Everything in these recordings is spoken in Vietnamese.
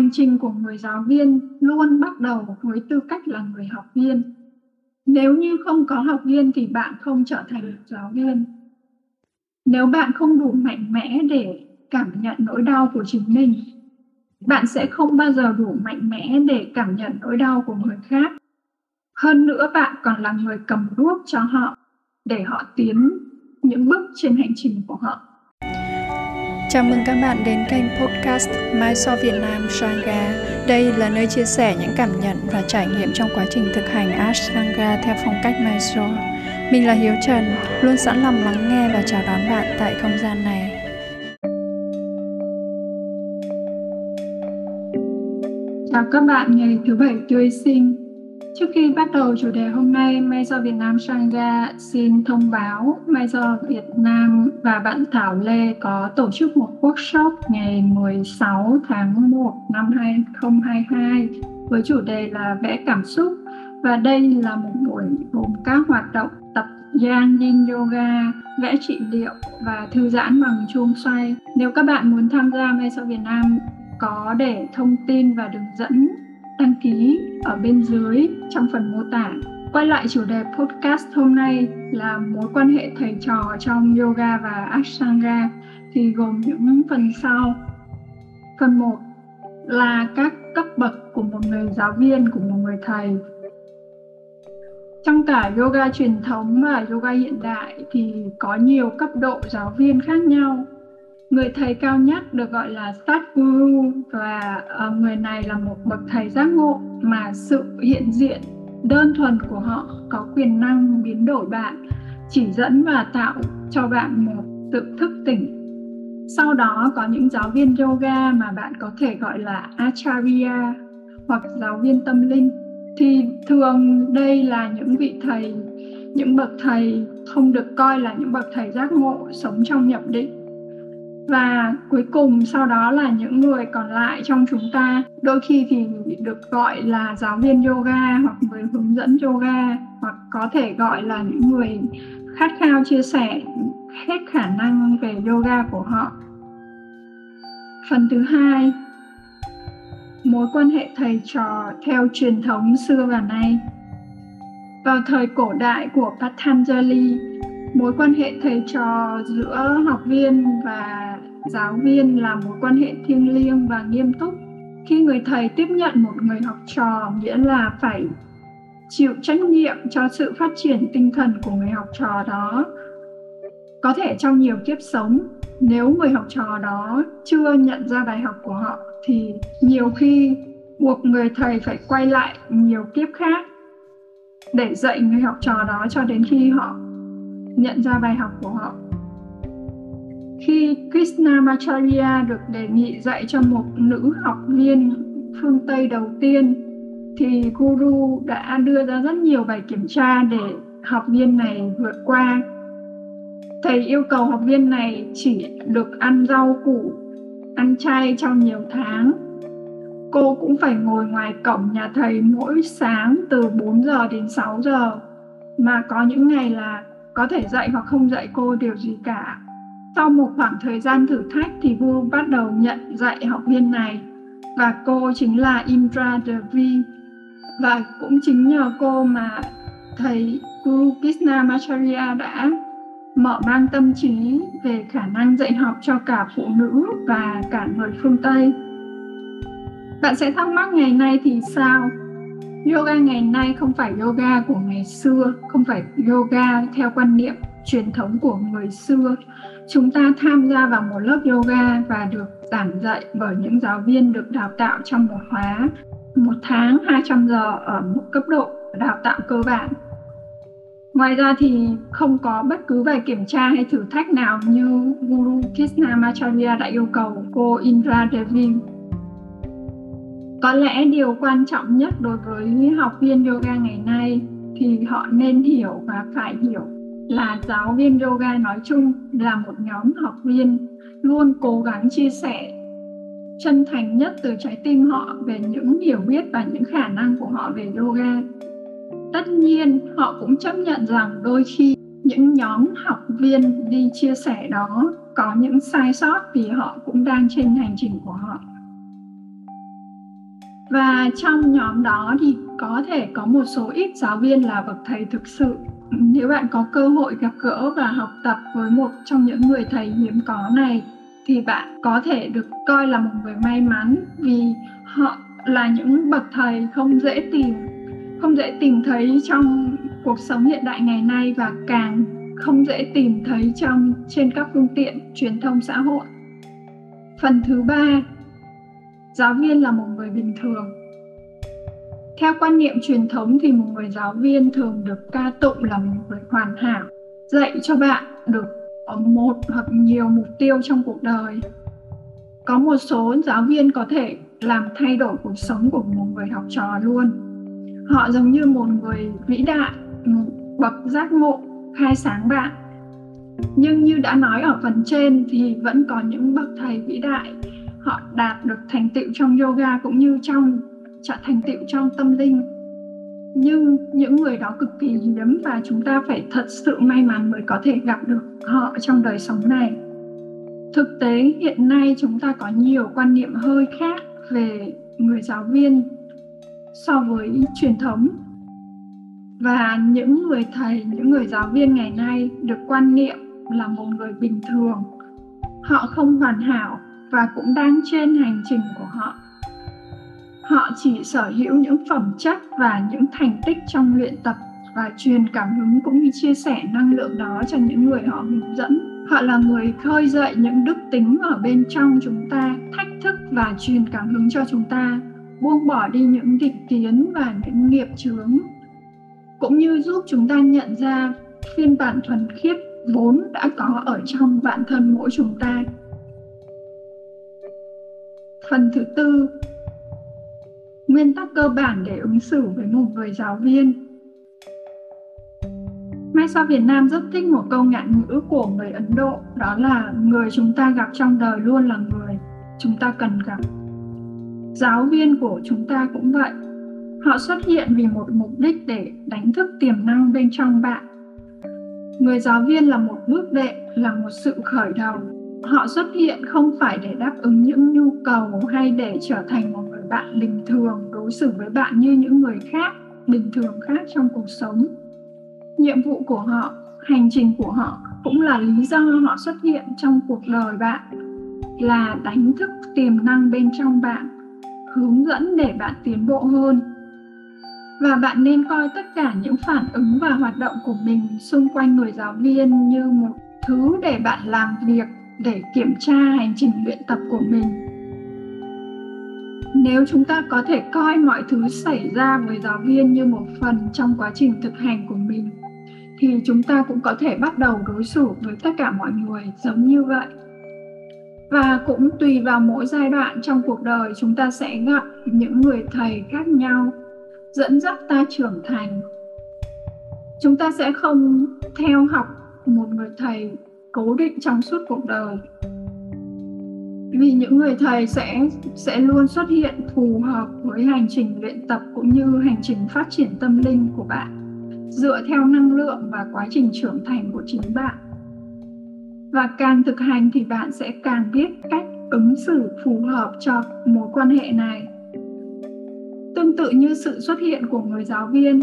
hành trình của người giáo viên luôn bắt đầu với tư cách là người học viên. Nếu như không có học viên thì bạn không trở thành giáo viên. Nếu bạn không đủ mạnh mẽ để cảm nhận nỗi đau của chính mình, bạn sẽ không bao giờ đủ mạnh mẽ để cảm nhận nỗi đau của người khác. Hơn nữa, bạn còn là người cầm đuốc cho họ để họ tiến những bước trên hành trình của họ. Chào mừng các bạn đến kênh podcast Mai So Việt Nam Sangha. Đây là nơi chia sẻ những cảm nhận và trải nghiệm trong quá trình thực hành Ashtanga theo phong cách Mai So. Mình là Hiếu Trần, luôn sẵn lòng lắng nghe và chào đón bạn tại không gian này. Chào các bạn ngày thứ bảy tươi sinh. Trước khi bắt đầu chủ đề hôm nay, May do Việt Nam Shanga xin thông báo May do Việt Nam và bạn Thảo Lê có tổ chức một workshop ngày 16 tháng 1 năm 2022 với chủ đề là vẽ cảm xúc và đây là một buổi gồm các hoạt động tập Yang Yin Yoga, vẽ trị liệu và thư giãn bằng chuông xoay. Nếu các bạn muốn tham gia May do Việt Nam có để thông tin và đường dẫn đăng ký ở bên dưới trong phần mô tả. Quay lại chủ đề podcast hôm nay là mối quan hệ thầy trò trong yoga và ashtanga thì gồm những phần sau. Phần 1 là các cấp bậc của một người giáo viên, của một người thầy. Trong cả yoga truyền thống và yoga hiện đại thì có nhiều cấp độ giáo viên khác nhau người thầy cao nhất được gọi là Sát và uh, người này là một bậc thầy giác ngộ mà sự hiện diện đơn thuần của họ có quyền năng biến đổi bạn, chỉ dẫn và tạo cho bạn một sự thức tỉnh. Sau đó có những giáo viên yoga mà bạn có thể gọi là Acharya hoặc giáo viên tâm linh thì thường đây là những vị thầy những bậc thầy không được coi là những bậc thầy giác ngộ sống trong nhập định và cuối cùng sau đó là những người còn lại trong chúng ta, đôi khi thì được gọi là giáo viên yoga hoặc người hướng dẫn yoga, hoặc có thể gọi là những người khát khao chia sẻ hết khả năng về yoga của họ. Phần thứ hai, mối quan hệ thầy trò theo truyền thống xưa và nay. Vào thời cổ đại của Patanjali mối quan hệ thầy trò giữa học viên và giáo viên là mối quan hệ thiêng liêng và nghiêm túc. Khi người thầy tiếp nhận một người học trò, nghĩa là phải chịu trách nhiệm cho sự phát triển tinh thần của người học trò đó. Có thể trong nhiều kiếp sống, nếu người học trò đó chưa nhận ra bài học của họ, thì nhiều khi buộc người thầy phải quay lại nhiều kiếp khác để dạy người học trò đó cho đến khi họ nhận ra bài học của họ khi Krishnamacharya được đề nghị dạy cho một nữ học viên phương Tây đầu tiên thì Guru đã đưa ra rất nhiều bài kiểm tra để học viên này vượt qua. Thầy yêu cầu học viên này chỉ được ăn rau củ, ăn chay trong nhiều tháng. Cô cũng phải ngồi ngoài cổng nhà thầy mỗi sáng từ 4 giờ đến 6 giờ mà có những ngày là có thể dạy hoặc không dạy cô điều gì cả sau một khoảng thời gian thử thách thì vua bắt đầu nhận dạy học viên này và cô chính là Indra Devi và cũng chính nhờ cô mà thầy Guru Krishna Macharya đã mở mang tâm trí về khả năng dạy học cho cả phụ nữ và cả người phương Tây. Bạn sẽ thắc mắc ngày nay thì sao? Yoga ngày nay không phải yoga của ngày xưa, không phải yoga theo quan niệm truyền thống của người xưa chúng ta tham gia vào một lớp yoga và được giảng dạy bởi những giáo viên được đào tạo trong một khóa một tháng 200 giờ ở một cấp độ đào tạo cơ bản. Ngoài ra thì không có bất cứ bài kiểm tra hay thử thách nào như Guru Krishna Macharya đã yêu cầu cô Indra Devi. Có lẽ điều quan trọng nhất đối với học viên yoga ngày nay thì họ nên hiểu và phải hiểu là giáo viên yoga nói chung là một nhóm học viên luôn cố gắng chia sẻ chân thành nhất từ trái tim họ về những hiểu biết và những khả năng của họ về yoga. Tất nhiên, họ cũng chấp nhận rằng đôi khi những nhóm học viên đi chia sẻ đó có những sai sót vì họ cũng đang trên hành trình của họ và trong nhóm đó thì có thể có một số ít giáo viên là bậc thầy thực sự nếu bạn có cơ hội gặp gỡ và học tập với một trong những người thầy hiếm có này thì bạn có thể được coi là một người may mắn vì họ là những bậc thầy không dễ tìm không dễ tìm thấy trong cuộc sống hiện đại ngày nay và càng không dễ tìm thấy trong trên các phương tiện truyền thông xã hội. Phần thứ ba, giáo viên là một người bình thường. Theo quan niệm truyền thống thì một người giáo viên thường được ca tụng là một người hoàn hảo, dạy cho bạn được ở một hoặc nhiều mục tiêu trong cuộc đời. Có một số giáo viên có thể làm thay đổi cuộc sống của một người học trò luôn. Họ giống như một người vĩ đại, một bậc giác ngộ khai sáng bạn. Nhưng như đã nói ở phần trên thì vẫn có những bậc thầy vĩ đại họ đạt được thành tựu trong yoga cũng như trong trở thành tựu trong tâm linh. Nhưng những người đó cực kỳ hiếm và chúng ta phải thật sự may mắn mới có thể gặp được họ trong đời sống này. Thực tế, hiện nay chúng ta có nhiều quan niệm hơi khác về người giáo viên so với truyền thống. Và những người thầy, những người giáo viên ngày nay được quan niệm là một người bình thường. Họ không hoàn hảo và cũng đang trên hành trình của họ. Họ chỉ sở hữu những phẩm chất và những thành tích trong luyện tập và truyền cảm hứng cũng như chia sẻ năng lượng đó cho những người họ hướng dẫn. Họ là người khơi dậy những đức tính ở bên trong chúng ta, thách thức và truyền cảm hứng cho chúng ta, buông bỏ đi những định kiến và những nghiệp chướng, cũng như giúp chúng ta nhận ra phiên bản thuần khiết vốn đã có ở trong bản thân mỗi chúng ta phần thứ tư nguyên tắc cơ bản để ứng xử với một người giáo viên Mai sao Việt Nam rất thích một câu ngạn ngữ của người Ấn Độ đó là người chúng ta gặp trong đời luôn là người chúng ta cần gặp. Giáo viên của chúng ta cũng vậy. Họ xuất hiện vì một mục đích để đánh thức tiềm năng bên trong bạn. Người giáo viên là một bước đệm, là một sự khởi đầu. Họ xuất hiện không phải để đáp ứng những nhu cầu hay để trở thành một người bạn bình thường, đối xử với bạn như những người khác, bình thường khác trong cuộc sống. Nhiệm vụ của họ, hành trình của họ cũng là lý do họ xuất hiện trong cuộc đời bạn, là đánh thức tiềm năng bên trong bạn, hướng dẫn để bạn tiến bộ hơn. Và bạn nên coi tất cả những phản ứng và hoạt động của mình xung quanh người giáo viên như một thứ để bạn làm việc để kiểm tra hành trình luyện tập của mình. Nếu chúng ta có thể coi mọi thứ xảy ra với giáo viên như một phần trong quá trình thực hành của mình, thì chúng ta cũng có thể bắt đầu đối xử với tất cả mọi người giống như vậy. Và cũng tùy vào mỗi giai đoạn trong cuộc đời, chúng ta sẽ gặp những người thầy khác nhau, dẫn dắt ta trưởng thành. Chúng ta sẽ không theo học một người thầy cố định trong suốt cuộc đời. Vì những người thầy sẽ sẽ luôn xuất hiện phù hợp với hành trình luyện tập cũng như hành trình phát triển tâm linh của bạn, dựa theo năng lượng và quá trình trưởng thành của chính bạn. Và càng thực hành thì bạn sẽ càng biết cách ứng xử phù hợp cho mối quan hệ này. Tương tự như sự xuất hiện của người giáo viên,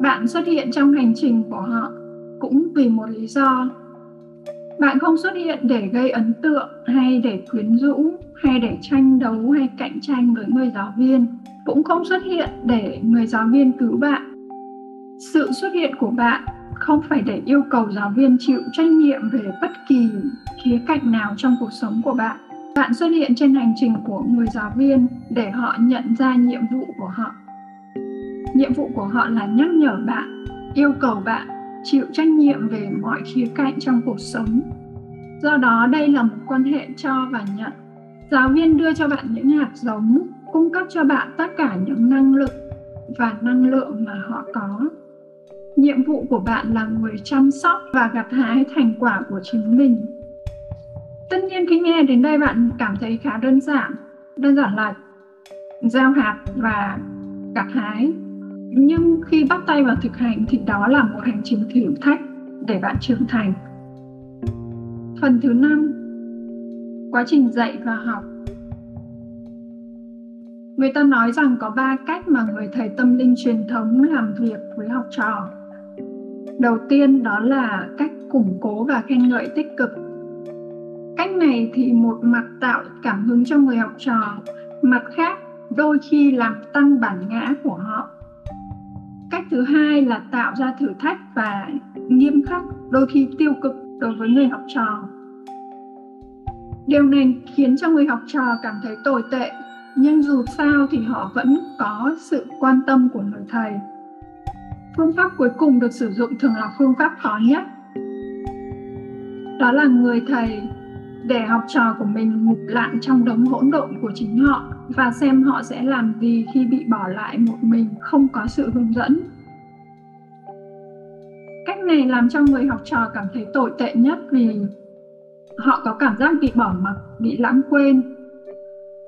bạn xuất hiện trong hành trình của họ cũng vì một lý do bạn không xuất hiện để gây ấn tượng, hay để quyến rũ, hay để tranh đấu, hay cạnh tranh với người giáo viên. Cũng không xuất hiện để người giáo viên cứu bạn. Sự xuất hiện của bạn không phải để yêu cầu giáo viên chịu trách nhiệm về bất kỳ khía cạnh nào trong cuộc sống của bạn. Bạn xuất hiện trên hành trình của người giáo viên để họ nhận ra nhiệm vụ của họ. Nhiệm vụ của họ là nhắc nhở bạn, yêu cầu bạn chịu trách nhiệm về mọi khía cạnh trong cuộc sống. Do đó, đây là một quan hệ cho và nhận. Giáo viên đưa cho bạn những hạt giống, cung cấp cho bạn tất cả những năng lực và năng lượng mà họ có. Nhiệm vụ của bạn là người chăm sóc và gặt hái thành quả của chính mình. Tất nhiên, khi nghe đến đây bạn cảm thấy khá đơn giản. Đơn giản là gieo hạt và gặt hái nhưng khi bắt tay vào thực hành thì đó là một hành trình thử thách để bạn trưởng thành. Phần thứ năm, quá trình dạy và học. Người ta nói rằng có ba cách mà người thầy tâm linh truyền thống làm việc với học trò. Đầu tiên đó là cách củng cố và khen ngợi tích cực. Cách này thì một mặt tạo cảm hứng cho người học trò, mặt khác đôi khi làm tăng bản ngã của họ cách thứ hai là tạo ra thử thách và nghiêm khắc, đôi khi tiêu cực đối với người học trò. Điều này khiến cho người học trò cảm thấy tồi tệ, nhưng dù sao thì họ vẫn có sự quan tâm của người thầy. Phương pháp cuối cùng được sử dụng thường là phương pháp khó nhất. Đó là người thầy để học trò của mình ngục lặn trong đống hỗn độn của chính họ và xem họ sẽ làm gì khi bị bỏ lại một mình không có sự hướng dẫn này làm cho người học trò cảm thấy tồi tệ nhất vì họ có cảm giác bị bỏ mặc, bị lãng quên.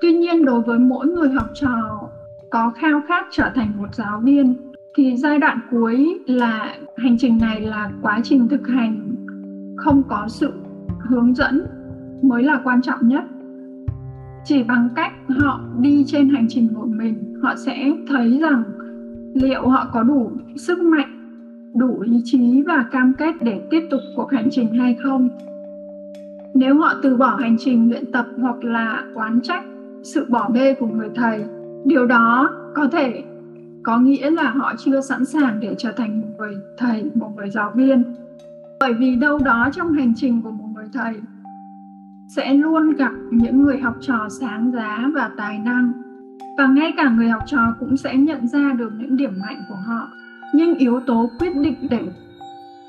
Tuy nhiên, đối với mỗi người học trò có khao khát trở thành một giáo viên, thì giai đoạn cuối là hành trình này là quá trình thực hành, không có sự hướng dẫn mới là quan trọng nhất. Chỉ bằng cách họ đi trên hành trình của mình, họ sẽ thấy rằng liệu họ có đủ sức mạnh đủ ý chí và cam kết để tiếp tục cuộc hành trình hay không. Nếu họ từ bỏ hành trình luyện tập hoặc là oán trách sự bỏ bê của người thầy, điều đó có thể có nghĩa là họ chưa sẵn sàng để trở thành một người thầy, một người giáo viên. Bởi vì đâu đó trong hành trình của một người thầy sẽ luôn gặp những người học trò sáng giá và tài năng. Và ngay cả người học trò cũng sẽ nhận ra được những điểm mạnh của họ nhưng yếu tố quyết định để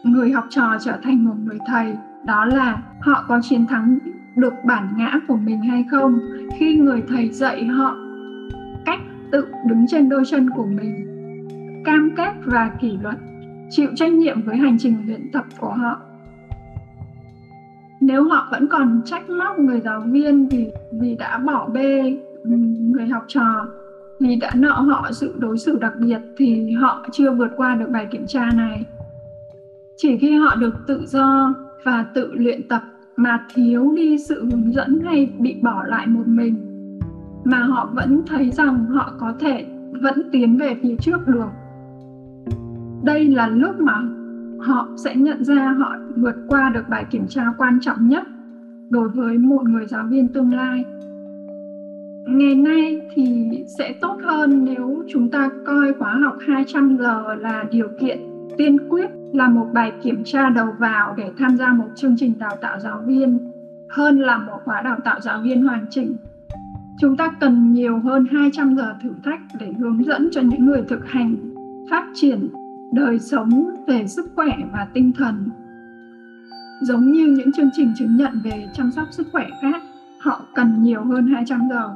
người học trò trở thành một người thầy đó là họ có chiến thắng được bản ngã của mình hay không. Khi người thầy dạy họ cách tự đứng trên đôi chân của mình, cam kết và kỷ luật, chịu trách nhiệm với hành trình luyện tập của họ. Nếu họ vẫn còn trách móc người giáo viên vì vì đã bỏ bê ừ, người học trò vì đã nợ họ sự đối xử đặc biệt thì họ chưa vượt qua được bài kiểm tra này. Chỉ khi họ được tự do và tự luyện tập mà thiếu đi sự hướng dẫn hay bị bỏ lại một mình, mà họ vẫn thấy rằng họ có thể vẫn tiến về phía trước được. Đây là lúc mà họ sẽ nhận ra họ vượt qua được bài kiểm tra quan trọng nhất đối với một người giáo viên tương lai ngày nay thì sẽ tốt hơn nếu chúng ta coi khóa học 200 giờ là điều kiện tiên quyết là một bài kiểm tra đầu vào để tham gia một chương trình đào tạo giáo viên hơn là một khóa đào tạo giáo viên hoàn chỉnh. Chúng ta cần nhiều hơn 200 giờ thử thách để hướng dẫn cho những người thực hành phát triển đời sống về sức khỏe và tinh thần. Giống như những chương trình chứng nhận về chăm sóc sức khỏe khác, họ cần nhiều hơn 200 giờ.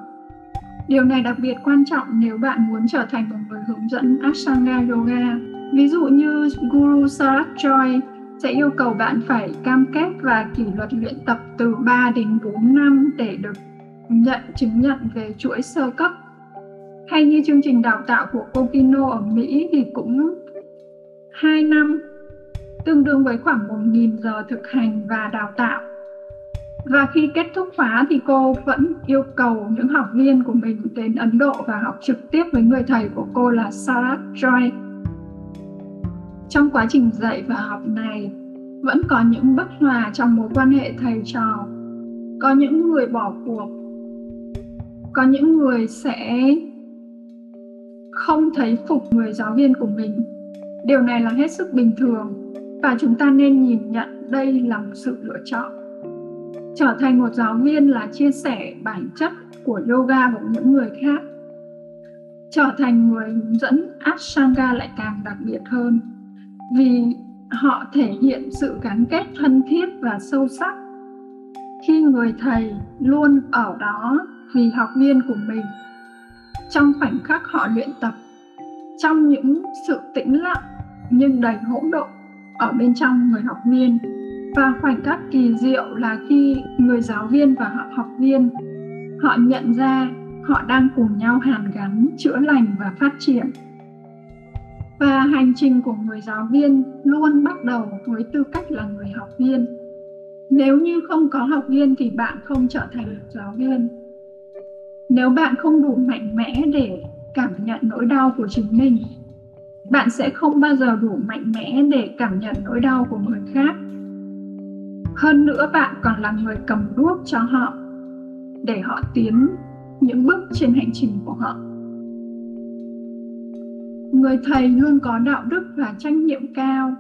Điều này đặc biệt quan trọng nếu bạn muốn trở thành một người hướng dẫn Ashtanga Yoga. Ví dụ như Guru Sarat Joy sẽ yêu cầu bạn phải cam kết và kỷ luật luyện tập từ 3 đến 4 năm để được nhận chứng nhận về chuỗi sơ cấp. Hay như chương trình đào tạo của Kokino ở Mỹ thì cũng 2 năm, tương đương với khoảng 1.000 giờ thực hành và đào tạo. Và khi kết thúc khóa thì cô vẫn yêu cầu những học viên của mình đến Ấn Độ và học trực tiếp với người thầy của cô là Sarat Joy. Trong quá trình dạy và học này, vẫn có những bất hòa trong mối quan hệ thầy trò. Có những người bỏ cuộc, có những người sẽ không thấy phục người giáo viên của mình điều này là hết sức bình thường và chúng ta nên nhìn nhận đây là một sự lựa chọn trở thành một giáo viên là chia sẻ bản chất của yoga với những người khác. Trở thành người hướng dẫn ashtanga lại càng đặc biệt hơn, vì họ thể hiện sự gắn kết thân thiết và sâu sắc. Khi người thầy luôn ở đó vì học viên của mình, trong khoảnh khắc họ luyện tập, trong những sự tĩnh lặng nhưng đầy hỗn độn ở bên trong người học viên và khoảnh khắc kỳ diệu là khi người giáo viên và học viên, họ nhận ra họ đang cùng nhau hàn gắn, chữa lành và phát triển. Và hành trình của người giáo viên luôn bắt đầu với tư cách là người học viên. Nếu như không có học viên thì bạn không trở thành một giáo viên. Nếu bạn không đủ mạnh mẽ để cảm nhận nỗi đau của chính mình, bạn sẽ không bao giờ đủ mạnh mẽ để cảm nhận nỗi đau của người khác hơn nữa bạn còn là người cầm đuốc cho họ, để họ tiến những bước trên hành trình của họ. Người thầy luôn có đạo đức và trách nhiệm cao,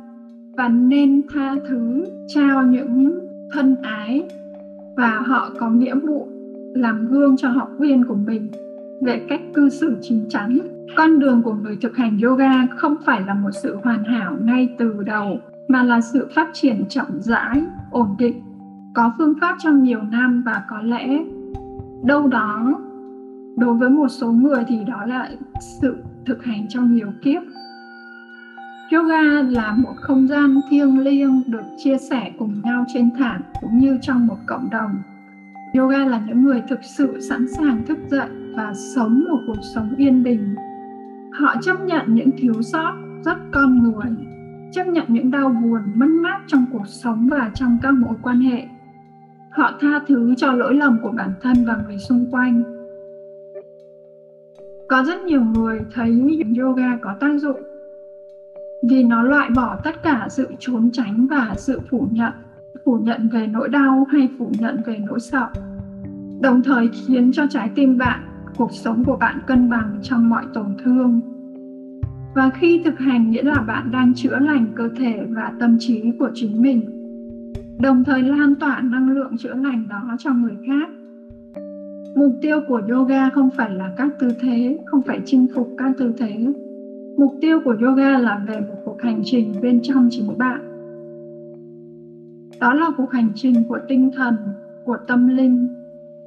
và nên tha thứ, trao những thân ái, và họ có nghĩa vụ làm gương cho học viên của mình về cách cư xử chín chắn. Con đường của người thực hành yoga không phải là một sự hoàn hảo ngay từ đầu, mà là sự phát triển chậm rãi ổn định, có phương pháp trong nhiều năm và có lẽ đâu đó đối với một số người thì đó là sự thực hành trong nhiều kiếp. Yoga là một không gian thiêng liêng được chia sẻ cùng nhau trên thảm cũng như trong một cộng đồng. Yoga là những người thực sự sẵn sàng thức dậy và sống một cuộc sống yên bình. Họ chấp nhận những thiếu sót rất con người chấp nhận những đau buồn, mất mát trong cuộc sống và trong các mối quan hệ. Họ tha thứ cho lỗi lầm của bản thân và người xung quanh. Có rất nhiều người thấy yoga có tác dụng, vì nó loại bỏ tất cả sự trốn tránh và sự phủ nhận phủ nhận về nỗi đau hay phủ nhận về nỗi sợ, đồng thời khiến cho trái tim bạn, cuộc sống của bạn cân bằng trong mọi tổn thương và khi thực hành nghĩa là bạn đang chữa lành cơ thể và tâm trí của chính mình, đồng thời lan tỏa năng lượng chữa lành đó cho người khác. Mục tiêu của yoga không phải là các tư thế, không phải chinh phục các tư thế. Mục tiêu của yoga là về một cuộc hành trình bên trong chính bạn. Đó là cuộc hành trình của tinh thần, của tâm linh,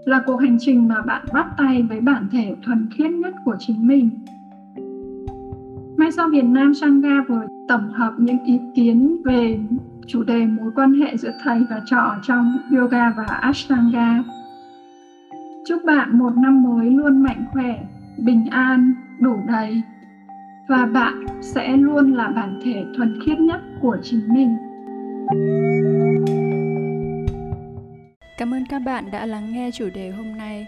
là cuộc hành trình mà bạn bắt tay với bản thể thuần khiết nhất của chính mình. Ngay sau Việt Nam Sangha vừa tổng hợp những ý kiến về chủ đề mối quan hệ giữa thầy và trò trong yoga và ashtanga. Chúc bạn một năm mới luôn mạnh khỏe, bình an, đủ đầy và bạn sẽ luôn là bản thể thuần khiết nhất của chính mình. Cảm ơn các bạn đã lắng nghe chủ đề hôm nay.